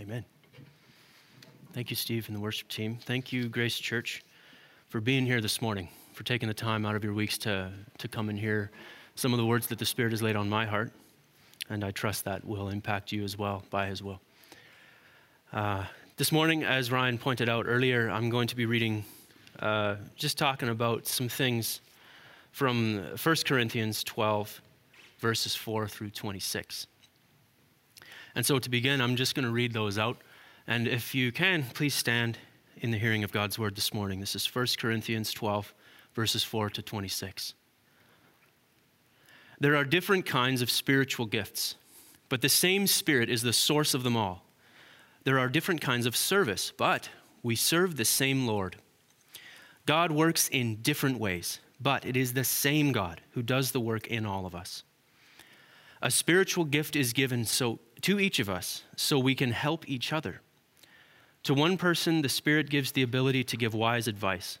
Amen. Thank you, Steve, and the worship team. Thank you, Grace Church, for being here this morning, for taking the time out of your weeks to, to come and hear some of the words that the Spirit has laid on my heart. And I trust that will impact you as well by His will. Uh, this morning, as Ryan pointed out earlier, I'm going to be reading, uh, just talking about some things from 1 Corinthians 12, verses 4 through 26. And so to begin, I'm just going to read those out. And if you can, please stand in the hearing of God's word this morning. This is 1 Corinthians 12, verses 4 to 26. There are different kinds of spiritual gifts, but the same Spirit is the source of them all. There are different kinds of service, but we serve the same Lord. God works in different ways, but it is the same God who does the work in all of us. A spiritual gift is given so to each of us so we can help each other. To one person, the Spirit gives the ability to give wise advice.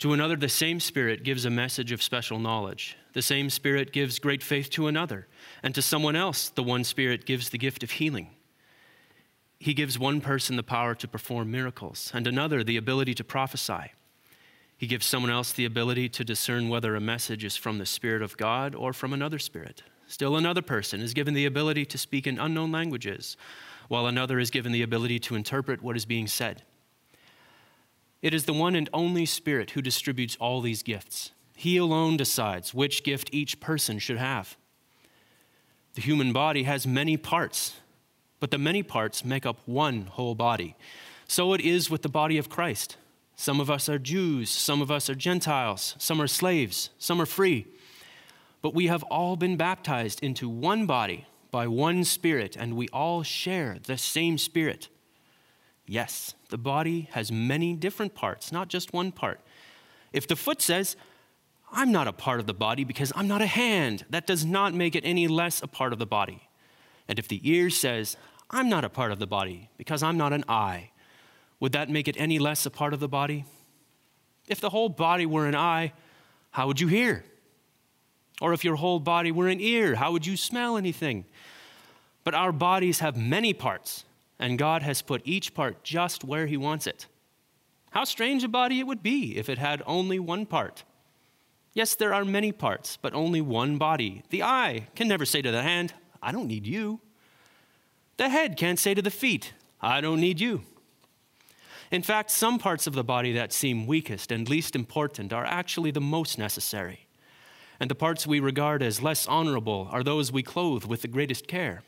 To another, the same Spirit gives a message of special knowledge. The same Spirit gives great faith to another. And to someone else, the one Spirit gives the gift of healing. He gives one person the power to perform miracles, and another the ability to prophesy. He gives someone else the ability to discern whether a message is from the Spirit of God or from another Spirit. Still, another person is given the ability to speak in unknown languages, while another is given the ability to interpret what is being said. It is the one and only Spirit who distributes all these gifts. He alone decides which gift each person should have. The human body has many parts, but the many parts make up one whole body. So it is with the body of Christ. Some of us are Jews, some of us are Gentiles, some are slaves, some are free. But we have all been baptized into one body by one Spirit, and we all share the same Spirit. Yes, the body has many different parts, not just one part. If the foot says, I'm not a part of the body because I'm not a hand, that does not make it any less a part of the body. And if the ear says, I'm not a part of the body because I'm not an eye, would that make it any less a part of the body? If the whole body were an eye, how would you hear? Or if your whole body were an ear, how would you smell anything? But our bodies have many parts, and God has put each part just where He wants it. How strange a body it would be if it had only one part. Yes, there are many parts, but only one body. The eye can never say to the hand, I don't need you. The head can't say to the feet, I don't need you. In fact, some parts of the body that seem weakest and least important are actually the most necessary and the parts we regard as less honorable are those we clothe with the greatest care.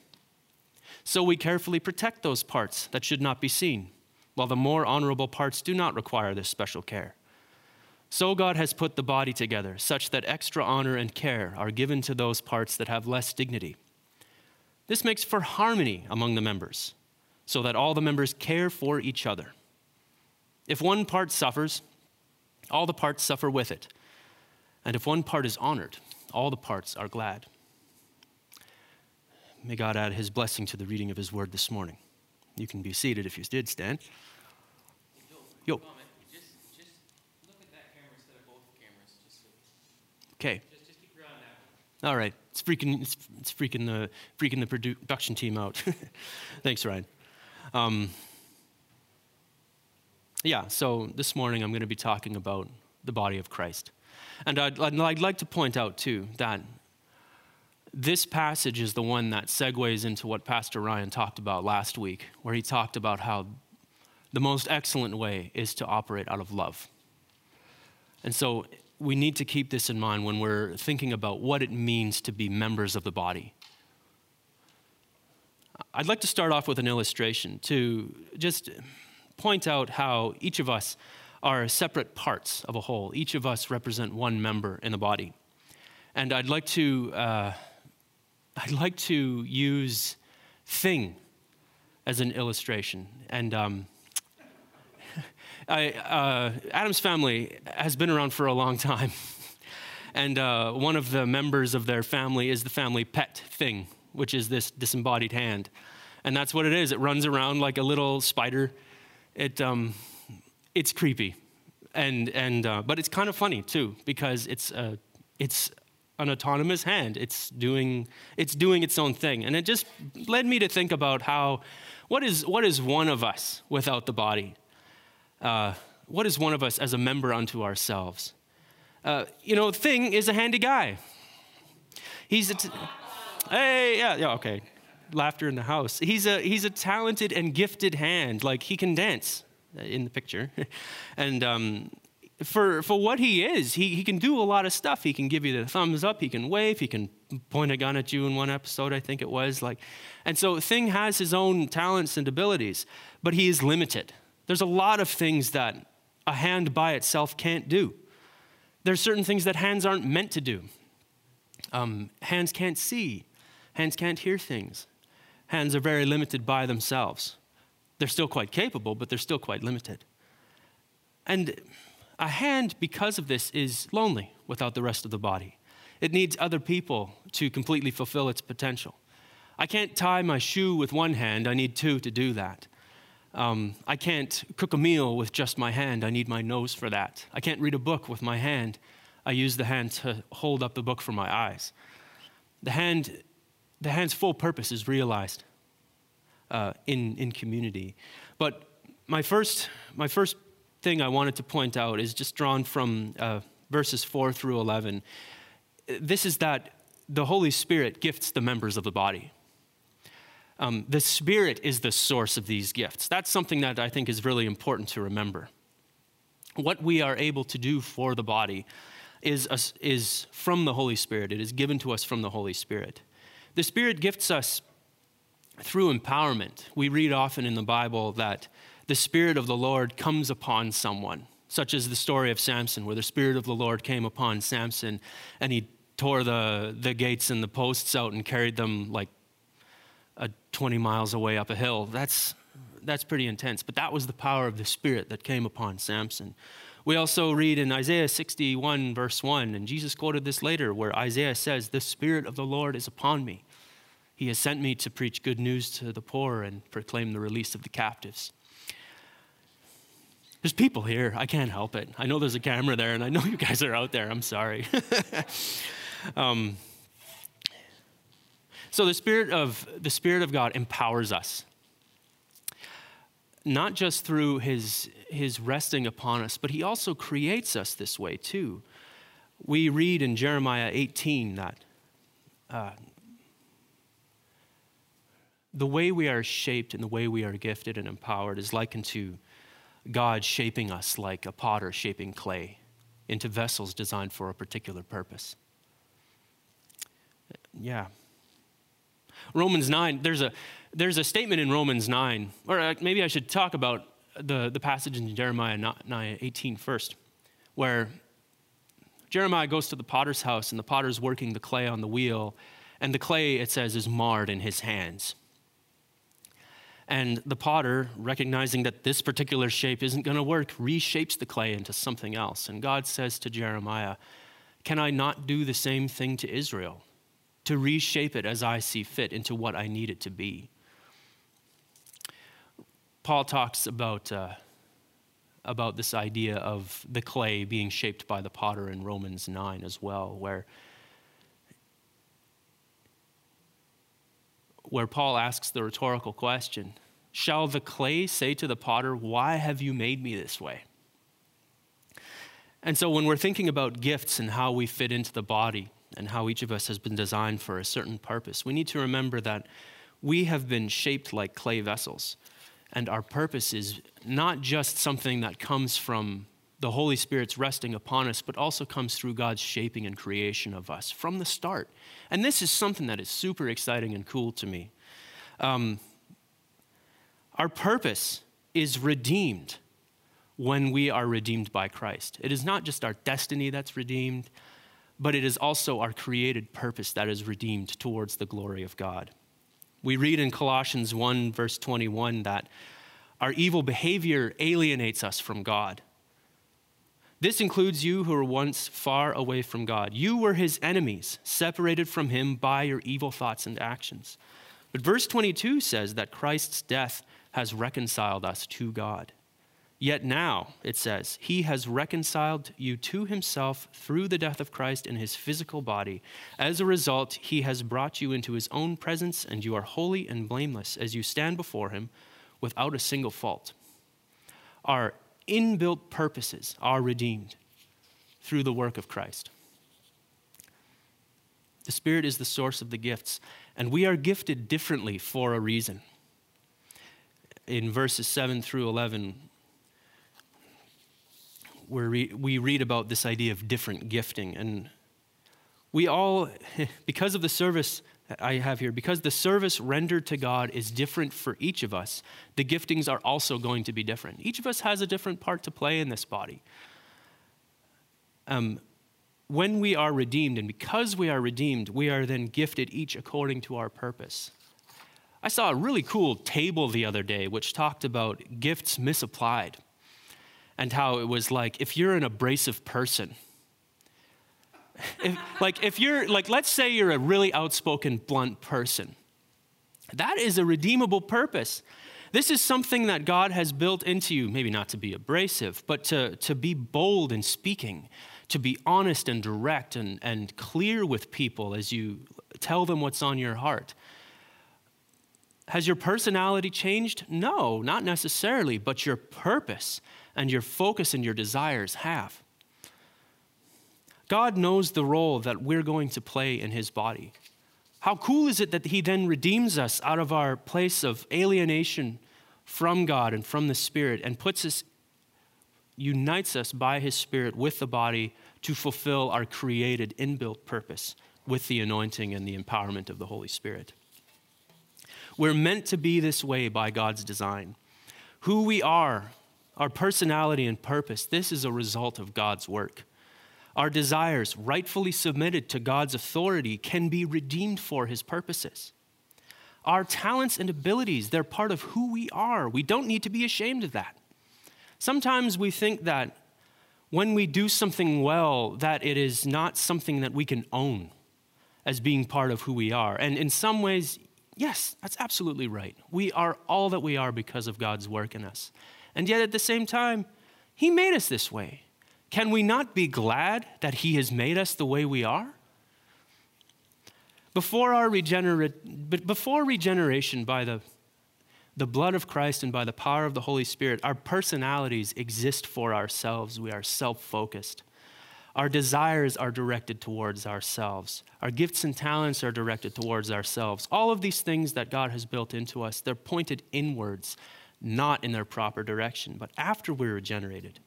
So we carefully protect those parts that should not be seen, while the more honorable parts do not require this special care. So God has put the body together such that extra honor and care are given to those parts that have less dignity. This makes for harmony among the members, so that all the members care for each other. If one part suffers, all the parts suffer with it. And if one part is honored, all the parts are glad. May God add his blessing to the reading of his word this morning. You can be seated if you did stand. Yo. Okay. All right. It's freaking, it's, it's freaking the, freaking the production team out. Thanks, Ryan. Um, yeah, so this morning I'm going to be talking about the body of Christ. And I'd, I'd like to point out, too, that this passage is the one that segues into what Pastor Ryan talked about last week, where he talked about how the most excellent way is to operate out of love. And so we need to keep this in mind when we're thinking about what it means to be members of the body. I'd like to start off with an illustration to just point out how each of us are separate parts of a whole. Each of us represent one member in the body. And I'd like to, uh, I'd like to use Thing as an illustration. And um, I, uh, Addams family has been around for a long time. and uh, one of the members of their family is the family pet Thing, which is this disembodied hand. And that's what it is. It runs around like a little spider. It, um, it's creepy, and and uh, but it's kind of funny too because it's uh, it's an autonomous hand. It's doing, it's doing its own thing. And it just led me to think about how, what is, what is one of us without the body? Uh, what is one of us as a member unto ourselves? Uh, you know, Thing is a handy guy. He's a, t- hey, yeah, yeah, okay. Laughter in the house. He's a, he's a talented and gifted hand. Like, he can dance in the picture. and um, for, for what he is, he, he can do a lot of stuff. He can give you the thumbs up, he can wave, he can point a gun at you in one episode, I think it was. Like, and so Thing has his own talents and abilities, but he is limited. There's a lot of things that a hand by itself can't do. There's certain things that hands aren't meant to do. Um, hands can't see, hands can't hear things. Hands are very limited by themselves. They're still quite capable, but they're still quite limited. And a hand, because of this, is lonely without the rest of the body. It needs other people to completely fulfill its potential. I can't tie my shoe with one hand, I need two to do that. Um, I can't cook a meal with just my hand, I need my nose for that. I can't read a book with my hand, I use the hand to hold up the book for my eyes. The, hand, the hand's full purpose is realized uh, in, in community. But my first, my first thing I wanted to point out is just drawn from uh, verses 4 through 11. This is that the Holy Spirit gifts the members of the body. Um, the Spirit is the source of these gifts. That's something that I think is really important to remember. What we are able to do for the body is, a, is from the Holy Spirit, it is given to us from the Holy Spirit. The Spirit gifts us through empowerment. We read often in the Bible that the Spirit of the Lord comes upon someone, such as the story of Samson, where the Spirit of the Lord came upon Samson and he tore the, the gates and the posts out and carried them like a 20 miles away up a hill. That's, that's pretty intense. But that was the power of the Spirit that came upon Samson. We also read in Isaiah 61, verse 1, and Jesus quoted this later, where Isaiah says, The Spirit of the Lord is upon me. He has sent me to preach good news to the poor and proclaim the release of the captives. There's people here. I can't help it. I know there's a camera there, and I know you guys are out there. I'm sorry. um, so the spirit of the spirit of God empowers us, not just through his his resting upon us, but he also creates us this way too. We read in Jeremiah 18 that. Uh, the way we are shaped and the way we are gifted and empowered is likened to God shaping us like a potter shaping clay into vessels designed for a particular purpose. Yeah. Romans 9, there's a, there's a statement in Romans 9, or uh, maybe I should talk about the, the passage in Jeremiah 9, 18 first, where Jeremiah goes to the potter's house and the potter's working the clay on the wheel, and the clay, it says, is marred in his hands. And the potter, recognizing that this particular shape isn't going to work, reshapes the clay into something else. And God says to Jeremiah, Can I not do the same thing to Israel? To reshape it as I see fit into what I need it to be. Paul talks about, uh, about this idea of the clay being shaped by the potter in Romans 9 as well, where where Paul asks the rhetorical question Shall the clay say to the potter, Why have you made me this way? And so, when we're thinking about gifts and how we fit into the body and how each of us has been designed for a certain purpose, we need to remember that we have been shaped like clay vessels. And our purpose is not just something that comes from the Holy Spirit's resting upon us, but also comes through God's shaping and creation of us from the start. And this is something that is super exciting and cool to me. Um, our purpose is redeemed when we are redeemed by Christ. It is not just our destiny that's redeemed, but it is also our created purpose that is redeemed towards the glory of God. We read in Colossians 1, verse 21, that our evil behavior alienates us from God this includes you who were once far away from God. You were his enemies, separated from him by your evil thoughts and actions. But verse 22 says that Christ's death has reconciled us to God. Yet now, it says, he has reconciled you to himself through the death of Christ in his physical body. As a result, he has brought you into his own presence, and you are holy and blameless as you stand before him without a single fault. Our inbuilt purposes are redeemed through the work of Christ. The Spirit is the source of the gifts, and we are gifted differently for a reason. In verses 7 through 11, where we read about this idea of different gifting. And we all, because of the service I have here, because the service rendered to God is different for each of us, the giftings are also going to be different. Each of us has a different part to play in this body. Um, when we are redeemed, and because we are redeemed, we are then gifted each according to our purpose. I saw a really cool table the other day which talked about gifts misapplied and how it was like if you're an abrasive person, if, like if you're like let's say you're a really outspoken blunt person. That is a redeemable purpose. This is something that god has built into you maybe not to be abrasive but to, to be bold in speaking to be honest and direct and, and clear with people as you tell them what's on your heart. Has your personality changed? No not necessarily but your purpose and your focus and your desires have. God knows the role that we're going to play in his body. How cool is it that he then redeems us out of our place of alienation from God and from the Spirit and puts us, unites us by his Spirit with the body to fulfill our created inbuilt purpose with the anointing and the empowerment of the Holy Spirit. We're meant to be this way by God's design. Who we are our personality and purpose, this is a result of God's work. Our desires, rightfully submitted to God's authority, can be redeemed for his purposes. Our talents and abilities, they're part of who we are. We don't need to be ashamed of that. Sometimes we think that when we do something well, that it is not something that we can own as being part of who we are. And in some ways, yes, that's absolutely right. We are all that we are because of God's work in us. And yet at the same time, He made us this way. Can we not be glad that He has made us the way we are? Before, our regenerate, before regeneration by the, the blood of Christ and by the power of the Holy Spirit, our personalities exist for ourselves. We are self focused. Our desires are directed towards ourselves. Our gifts and talents are directed towards ourselves. All of these things that God has built into us, they're pointed inwards not in their proper direction. But after we're regenerated,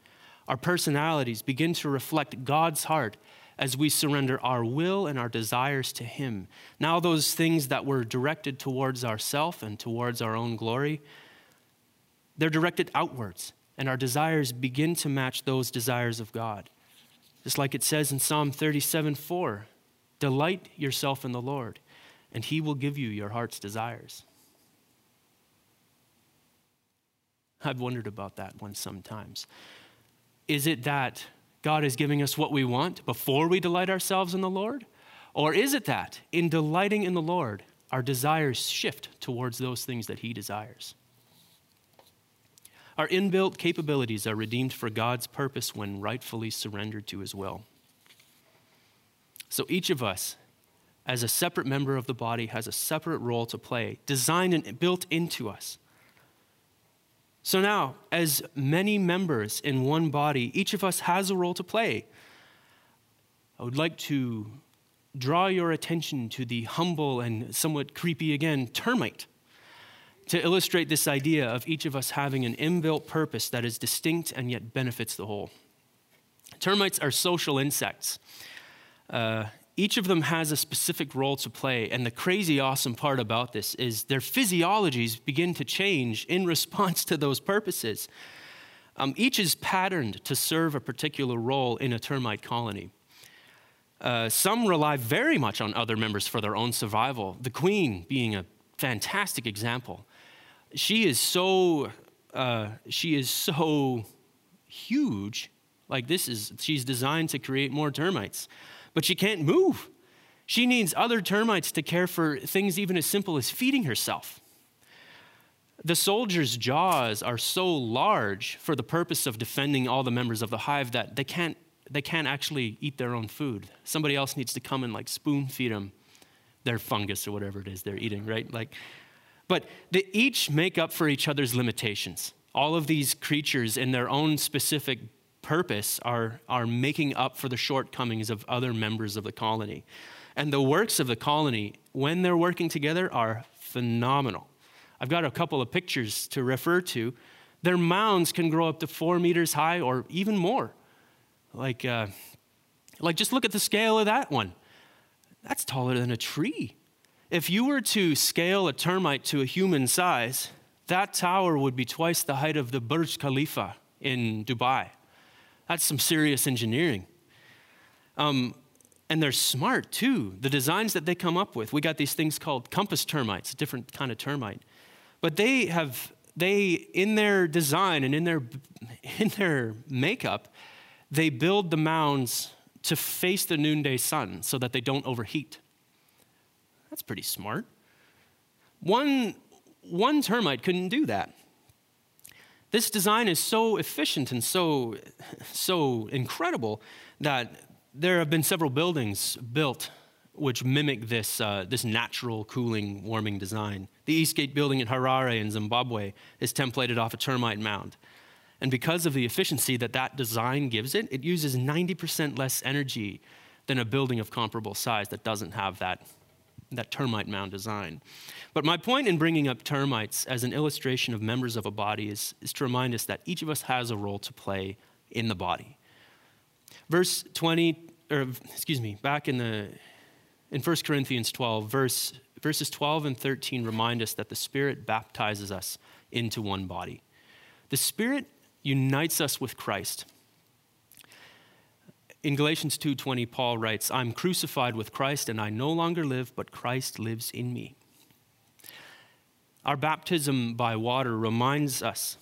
our personalities begin to reflect God's heart as we surrender our will and our desires to Him. Now, those things that were directed towards ourself and towards our own glory, they're directed outwards, and our desires begin to match those desires of God. Just like it says in Psalm 37 4 Delight yourself in the Lord, and He will give you your heart's desires. I've wondered about that one sometimes. Is it that God is giving us what we want before we delight ourselves in the Lord? Or is it that in delighting in the Lord, our desires shift towards those things that He desires? Our inbuilt capabilities are redeemed for God's purpose when rightfully surrendered to His will. So each of us, as a separate member of the body, has a separate role to play, designed and built into us. So now, as many members in one body, each of us has a role to play. I would like to draw your attention to the humble and somewhat creepy again termite to illustrate this idea of each of us having an inbuilt purpose that is distinct and yet benefits the whole. Termites are social insects. Uh, each of them has a specific role to play. And the crazy awesome part about this is their physiologies begin to change in response to those purposes. Um, each is patterned to serve a particular role in a termite colony. Uh, some rely very much on other members for their own survival, the queen being a fantastic example. She is so, uh, she is so huge. Like this is, she's designed to create more termites but she can't move. She needs other termites to care for things even as simple as feeding herself. The soldiers' jaws are so large for the purpose of defending all the members of the hive that they can't, they can't actually eat their own food. Somebody else needs to come and like spoon feed them their fungus or whatever it is they're eating, right? Like, but they each make up for each other's limitations. All of these creatures, in their own specific purpose, are, are making up for the shortcomings of other members of the colony. And the works of the colony, when they're working together, are phenomenal. I've got a couple of pictures to refer to. Their mounds can grow up to four meters high or even more. Like, uh, like just look at the scale of that one. That's taller than a tree. If you were to scale a termite to a human size, that tower would be twice the height of the Burj Khalifa in Dubai. That's some serious engineering. Um, and they're smart too. The designs that they come up with, we got these things called compass termites, a different kind of termite. But they have, they, in their design and in their, in their makeup, they build the mounds to face the noonday sun so that they don't overheat. That's pretty smart. One, one termite couldn't do that. This design is so efficient and so, so incredible that there have been several buildings built which mimic this, uh, this natural cooling, warming design. The Eastgate building in Harare in Zimbabwe is templated off a termite mound. And because of the efficiency that that design gives it, it uses 90% less energy than a building of comparable size that doesn't have that, that termite mound design. But my point in bringing up termites as an illustration of members of a body is, is to remind us that each of us has a role to play in the body. Verse 20, or excuse me, back in the in 1 Corinthians 12, verse, verses 12 and 13 remind us that the Spirit baptizes us into one body. The Spirit unites us with Christ. In Galatians 2:20 Paul writes, "I'm crucified with Christ and I no longer live, but Christ lives in me." Our baptism by water reminds us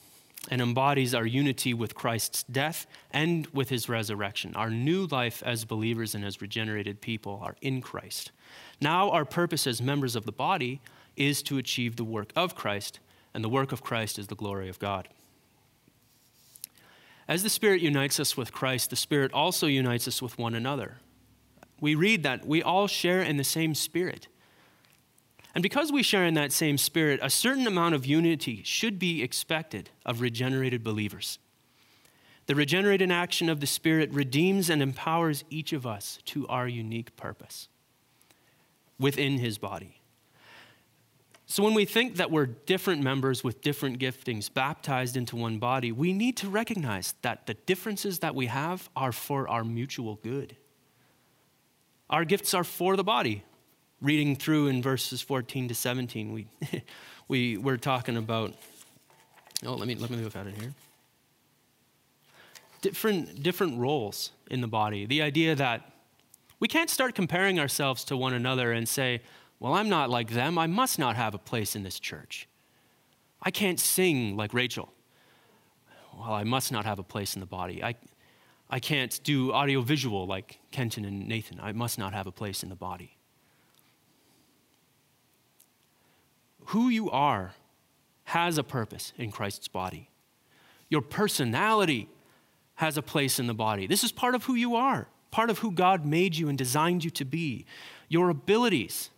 and embodies our unity with Christ's death and with his resurrection. Our new life as believers and as regenerated people are in Christ. Now, our purpose as members of the body is to achieve the work of Christ, and the work of Christ is the glory of God. As the Spirit unites us with Christ, the Spirit also unites us with one another. We read that we all share in the same Spirit. And because we share in that same spirit, a certain amount of unity should be expected of regenerated believers. The regenerated action of the Spirit redeems and empowers each of us to our unique purpose within His body. So, when we think that we're different members with different giftings baptized into one body, we need to recognize that the differences that we have are for our mutual good. Our gifts are for the body, reading through in verses 14 to 17, we, we we're talking about, oh, let me, let me look at it here. Different, different roles in the body. The idea that we can't start comparing ourselves to one another and say, well, I'm not like them. I must not have a place in this church. I can't sing like Rachel. Well, I must not have a place in the body. I, I can't do audiovisual like Kenton and Nathan. I must not have a place in the body. who you are has a purpose in Christ's body. Your personality has a place in the body. This is part of who you are, part of who God made you and designed you to be. Your abilities,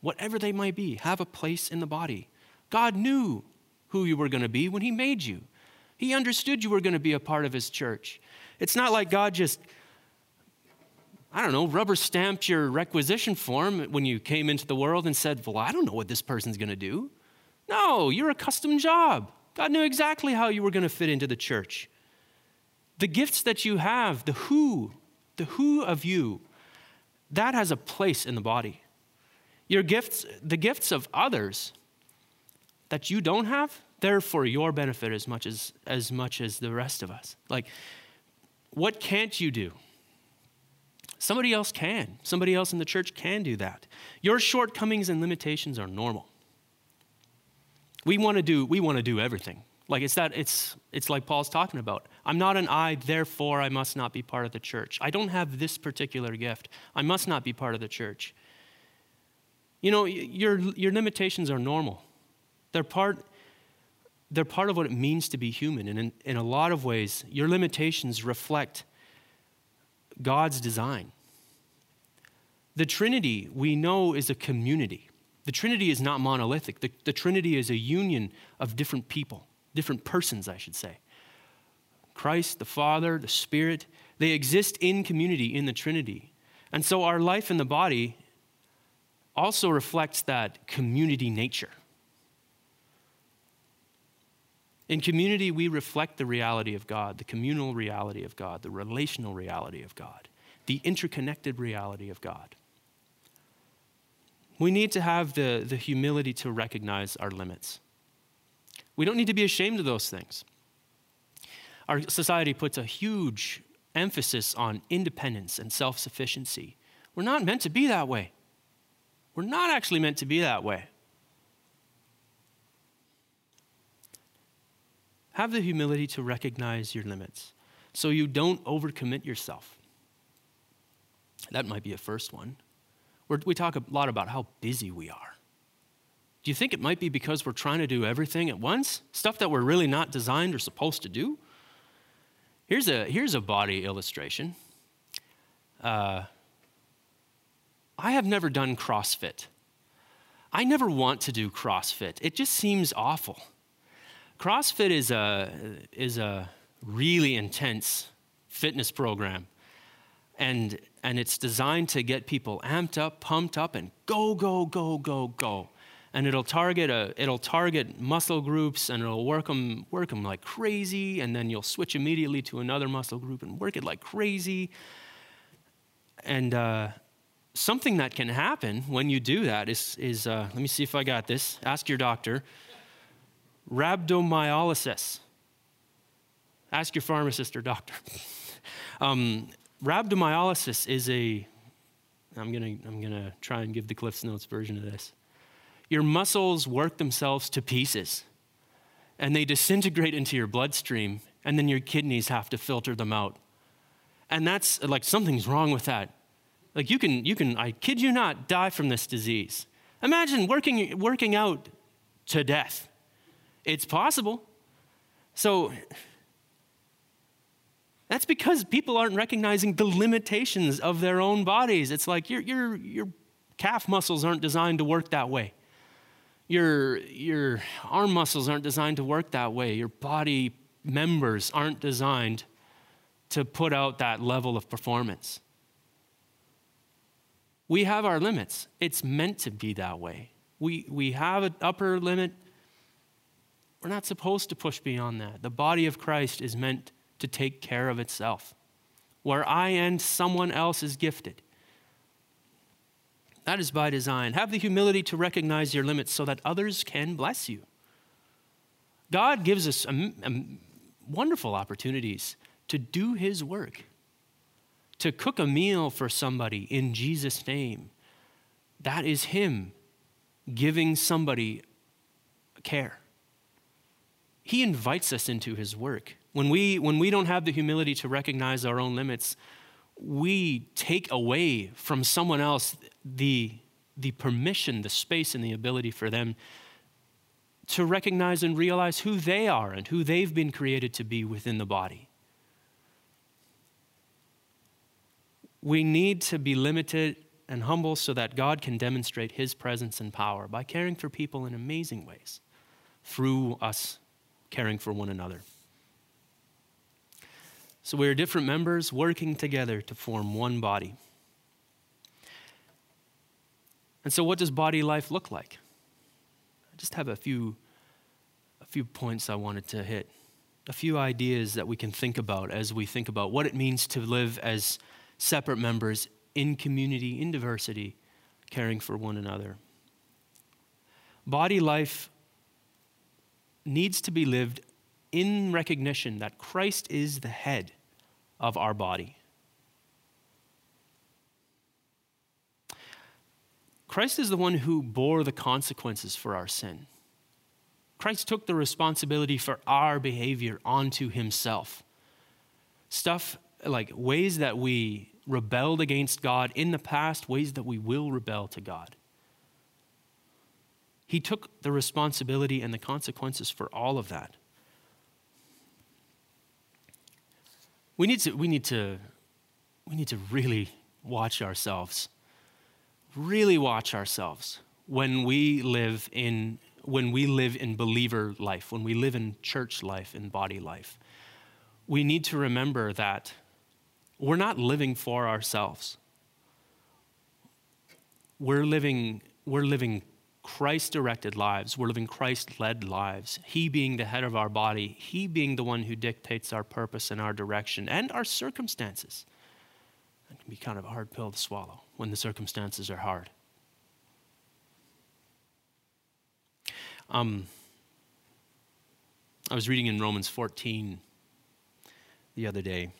whatever they might be, have a place in the body. God knew who you were going to be when He made you. He understood you were going to be a part of His church. It's not like God just I don't know, rubber stamped your requisition form when you came into the world and said, Well, I don't know what this person's going to do. No, you're a custom job. God knew exactly how you were going to fit into the church. The gifts that you have, the who, the who of you, that has a place in the body. Your gifts, the gifts of others that you don't have, they're for your benefit as much as, as much as the rest of us. Like, what can't you do? Somebody else can. Somebody else in the church can do that. Your shortcomings and limitations are normal. We want to do we want to do everything. Like it's that it's it's like Paul's talking about. I'm not an eye, therefore I must not be part of the church. I don't have this particular gift. I must not be part of the church. You know, your your limitations are normal. They're part they're part of what it means to be human. And in, in a lot of ways, your limitations reflect God's design. The Trinity, we know, is a community. The Trinity is not monolithic. The, the Trinity is a union of different people, different persons, I should say. Christ, the Father, the Spirit, they exist in community in the Trinity. And so our life in the body also reflects that community nature. In community, we reflect the reality of God, the communal reality of God, the relational reality of God, the interconnected reality of God. We need to have the, the humility to recognize our limits. We don't need to be ashamed of those things. Our society puts a huge emphasis on independence and self sufficiency. We're not meant to be that way. We're not actually meant to be that way. Have the humility to recognize your limits so you don't overcommit yourself. That might be a first one. We're, we talk a lot about how busy we are. Do you think it might be because we're trying to do everything at once? Stuff that we're really not designed or supposed to do? Here's a, here's a body illustration. Uh, I have never done CrossFit. I never want to do CrossFit. It just seems awful. CrossFit is a, is a really intense fitness program. And, and it's designed to get people amped up, pumped up, and go, go, go, go, go. And it'll target, a, it'll target muscle groups and it'll work them, work them like crazy. And then you'll switch immediately to another muscle group and work it like crazy. And uh, something that can happen when you do that is, is uh, let me see if I got this. Ask your doctor rhabdomyolysis. Ask your pharmacist or doctor. um, rhabdomyolysis is a, I'm going to I'm gonna try and give the Cliff's Notes version of this. Your muscles work themselves to pieces and they disintegrate into your bloodstream, and then your kidneys have to filter them out. And that's like something's wrong with that. Like you can, you can, I kid you not, die from this disease. Imagine working, working out to death. It's possible. So that's because people aren't recognizing the limitations of their own bodies. It's like your, your, your calf muscles aren't designed to work that way. Your, your arm muscles aren't designed to work that way. Your body members aren't designed to put out that level of performance. We have our limits. It's meant to be that way. We, we have an upper limit we're not supposed to push beyond that. The body of Christ is meant to take care of itself. Where I and someone else is gifted. That is by design. Have the humility to recognize your limits so that others can bless you. God gives us wonderful opportunities to do His work, to cook a meal for somebody in Jesus' name. That is Him giving somebody care. He invites us into his work. When we, when we don't have the humility to recognize our own limits, we take away from someone else the, the permission, the space, and the ability for them to recognize and realize who they are and who they've been created to be within the body. We need to be limited and humble so that God can demonstrate his presence and power by caring for people in amazing ways through us caring for one another. So we are different members working together to form one body. And so, what does body life look like? I just have a few, a few points I wanted to hit, a few ideas that we can think about as we think about what it means to live as separate members in community, in diversity, caring for one another. Body life needs to be lived in recognition that Christ is the head of our body. Christ is the one who bore the consequences for our sin. Christ took the responsibility for our behavior onto himself. Stuff like ways that we rebelled against God in the past, ways that we will rebel to God. He took the responsibility and the consequences for all of that. We need to, we need to, we need to really watch ourselves. Really watch ourselves when we live in when we live in believer life, when we live in church life, in body life. We need to remember that we're not living for ourselves. We're living, we're living Christ directed lives. We're living Christ led lives. He being the head of our body, He being the one who dictates our purpose and our direction and our circumstances. That can be kind of a hard pill to swallow when the circumstances are hard. Um, I was reading in Romans 14 the other day.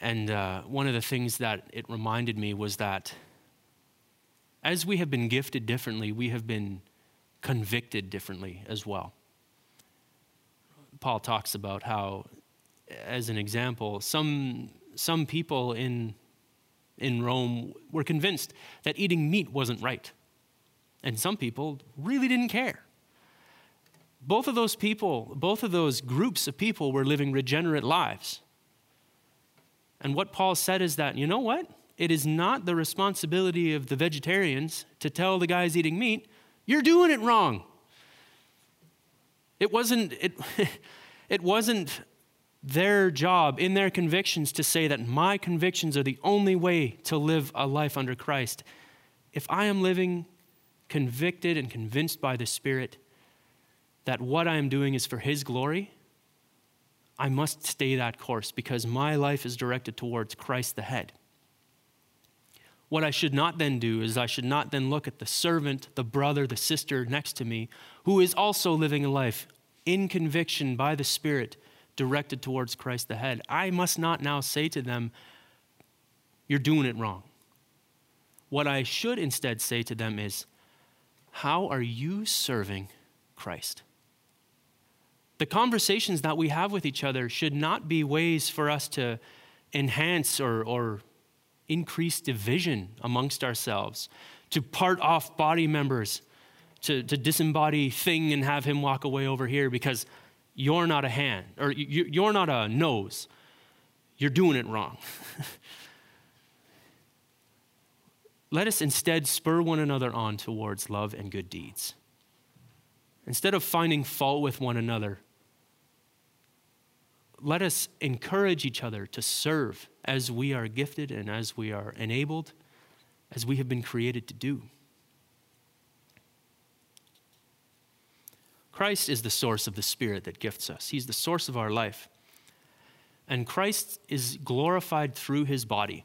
And uh, one of the things that it reminded me was that as we have been gifted differently, we have been convicted differently as well. Paul talks about how, as an example, some, some people in, in Rome were convinced that eating meat wasn't right. And some people really didn't care. Both of those people, both of those groups of people were living regenerate lives. And what Paul said is that, you know what? It is not the responsibility of the vegetarians to tell the guys eating meat, you're doing it wrong. It wasn't, it, it wasn't their job in their convictions to say that my convictions are the only way to live a life under Christ. If I am living convicted and convinced by the Spirit that what I am doing is for His glory, I must stay that course because my life is directed towards Christ the head. What I should not then do is I should not then look at the servant, the brother, the sister next to me who is also living a life in conviction by the Spirit directed towards Christ the head. I must not now say to them, You're doing it wrong. What I should instead say to them is, how are you serving Christ? The conversations that we have with each other should not be ways for us to enhance or, or increase division amongst ourselves, to part off body members, to, to disembody Thing and have him walk away over here because you're not a hand or you're not a nose. You're doing it wrong. Let us instead spur one another on towards love and good deeds. Instead of finding fault with one another, let us encourage each other to serve as we are gifted and as we are enabled, as we have been created to do. Christ is the source of the Spirit that gifts us, He's the source of our life. And Christ is glorified through His body.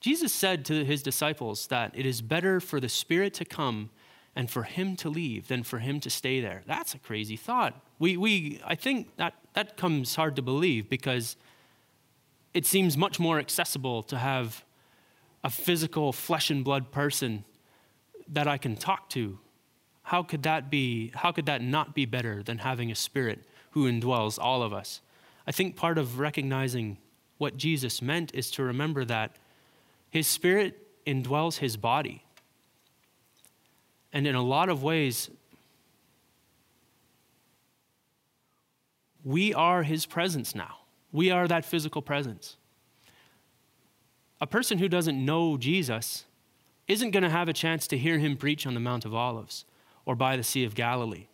Jesus said to his disciples that it is better for the Spirit to come and for him to leave than for him to stay there. That's a crazy thought. We, we, I think that, that comes hard to believe because it seems much more accessible to have a physical, flesh and blood person that I can talk to. How could that be? How could that not be better than having a spirit who indwells all of us? I think part of recognizing what Jesus meant is to remember that his spirit indwells his body. And in a lot of ways, we are his presence now. We are that physical presence. A person who doesn't know Jesus isn't going to have a chance to hear him preach on the Mount of Olives or by the Sea of Galilee.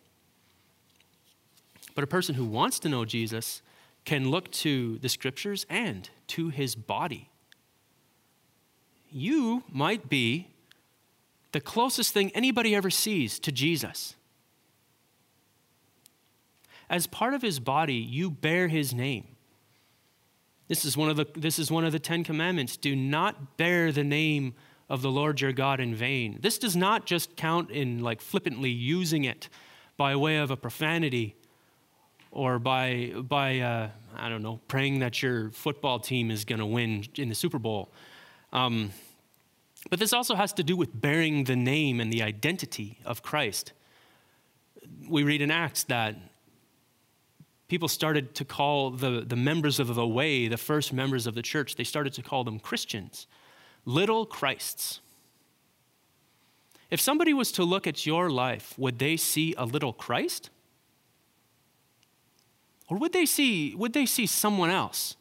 But a person who wants to know Jesus can look to the scriptures and to his body you might be the closest thing anybody ever sees to Jesus. As part of his body, you bear his name. This is one of the, this is one of the Ten Commandments. Do not bear the name of the Lord your God in vain. This does not just count in like flippantly using it by way of a profanity or by, by uh, I don't know, praying that your football team is going to win in the Super Bowl. Um, but this also has to do with bearing the name and the identity of Christ. We read in Acts that people started to call the, the members of the way, the first members of the church, they started to call them Christians. little Christs. If somebody was to look at your life, would they see a little Christ? Or would they see, would they see someone else?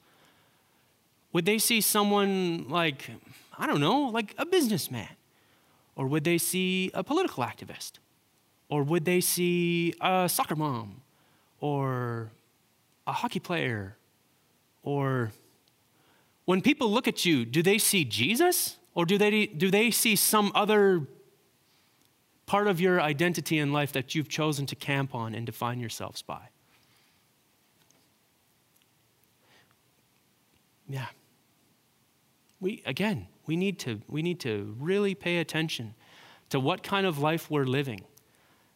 Would they see someone like, I don't know, like a businessman? Or would they see a political activist? Or would they see a soccer mom? Or a hockey player? Or when people look at you, do they see Jesus? Or do they, do they see some other part of your identity in life that you've chosen to camp on and define yourselves by? Yeah. We again, we need to we need to really pay attention to what kind of life we're living.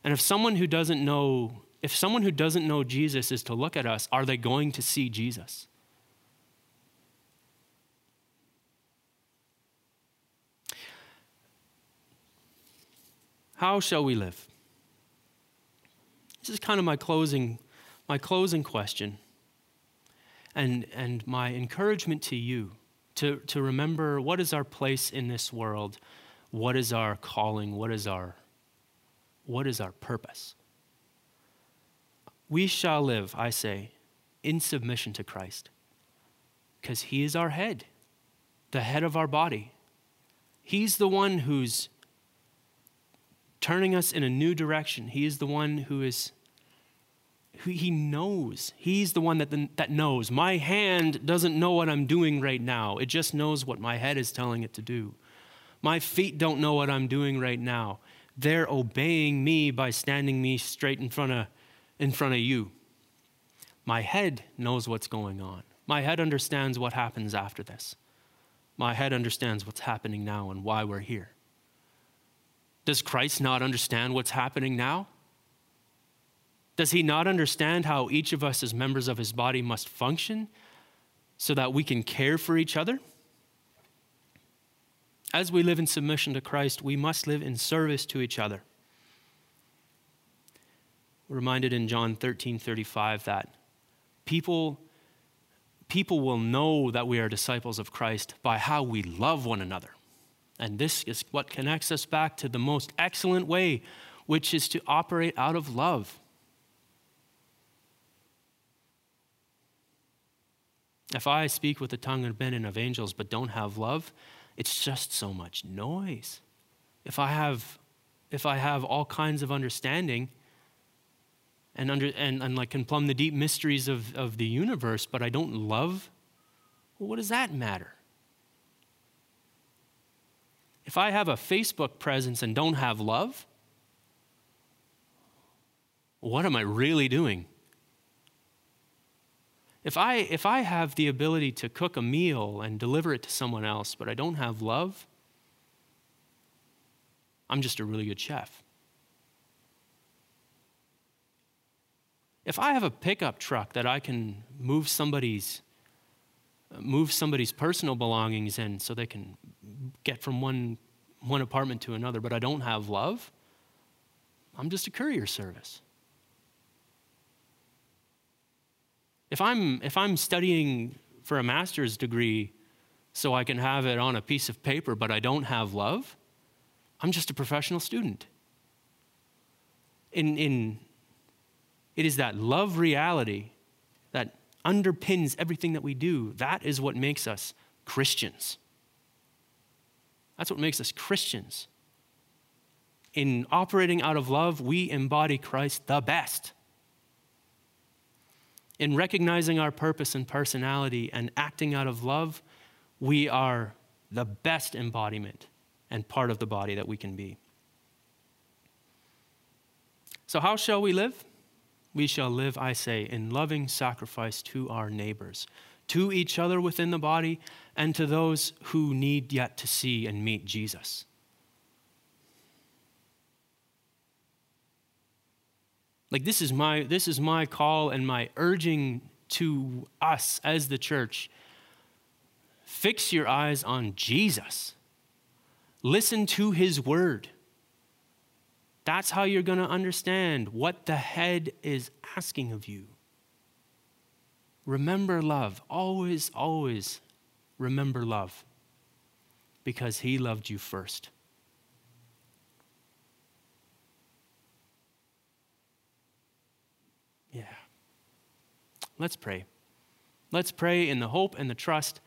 And if someone who doesn't know if someone who doesn't know Jesus is to look at us, are they going to see Jesus? How shall we live? This is kind of my closing, my closing question and, and my encouragement to you to, to remember what is our place in this world, what is our calling, what is our, what is our purpose. We shall live, I say, in submission to Christ, because He is our head, the head of our body. He's the one who's turning us in a new direction. He is the one who is he knows. He's the one that, that knows. My hand doesn't know what I'm doing right now. It just knows what my head is telling it to do. My feet don't know what I'm doing right now. They're obeying me by standing me straight in front of in front of you. My head knows what's going on. My head understands what happens after this. My head understands what's happening now and why we're here. Does Christ not understand what's happening now? Does he not understand how each of us, as members of his body, must function so that we can care for each other? As we live in submission to Christ, we must live in service to each other. We're reminded in John 13 35 that people, people will know that we are disciples of Christ by how we love one another. And this is what connects us back to the most excellent way, which is to operate out of love. If I speak with the tongue of men and of angels but don't have love, it's just so much noise. If I have, if I have all kinds of understanding and, under, and, and like can plumb the deep mysteries of, of the universe, but I don't love, well, what does that matter? If I have a Facebook presence and don't have love, what am I really doing? If I, if I have the ability to cook a meal and deliver it to someone else, but I don't have love, I'm just a really good chef. If I have a pickup truck that I can move somebody's move somebody's personal belongings in so they can get from one, one apartment to another, but I don't have love, I'm just a courier service. If I'm, if I'm studying for a master's degree so I can have it on a piece of paper, but I don't have love, I'm just a professional student. In, in, it is that love reality that underpins everything that we do. That is what makes us Christians. That's what makes us Christians. In operating out of love, we embody Christ the best. In recognizing our purpose and personality and acting out of love, we are the best embodiment and part of the body that we can be. So, how shall we live? We shall live, I say, in loving sacrifice to our neighbors, to each other within the body, and to those who need yet to see and meet Jesus. Like this is my this is my call and my urging to us as the church. Fix your eyes on Jesus. Listen to his word. That's how you're going to understand what the head is asking of you. Remember love. Always, always remember love. because he loved you first. Let's pray. Let's pray in the hope and the trust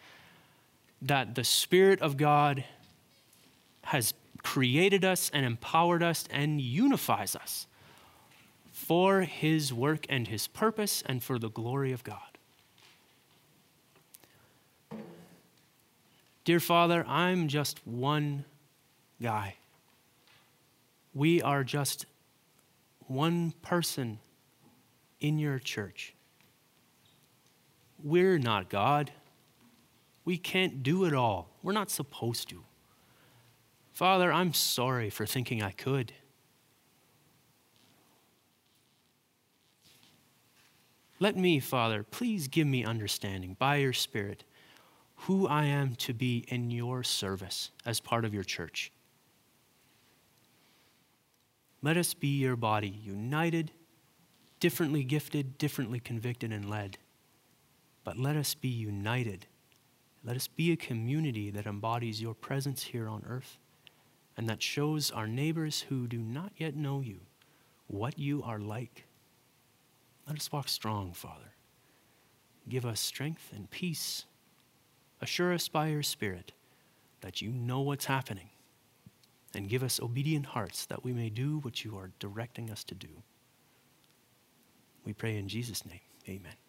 that the Spirit of God has created us and empowered us and unifies us for His work and His purpose and for the glory of God. Dear Father, I'm just one guy. We are just one person in your church. We're not God. We can't do it all. We're not supposed to. Father, I'm sorry for thinking I could. Let me, Father, please give me understanding by your Spirit who I am to be in your service as part of your church. Let us be your body, united, differently gifted, differently convicted, and led. But let us be united. Let us be a community that embodies your presence here on earth and that shows our neighbors who do not yet know you what you are like. Let us walk strong, Father. Give us strength and peace. Assure us by your Spirit that you know what's happening. And give us obedient hearts that we may do what you are directing us to do. We pray in Jesus' name. Amen.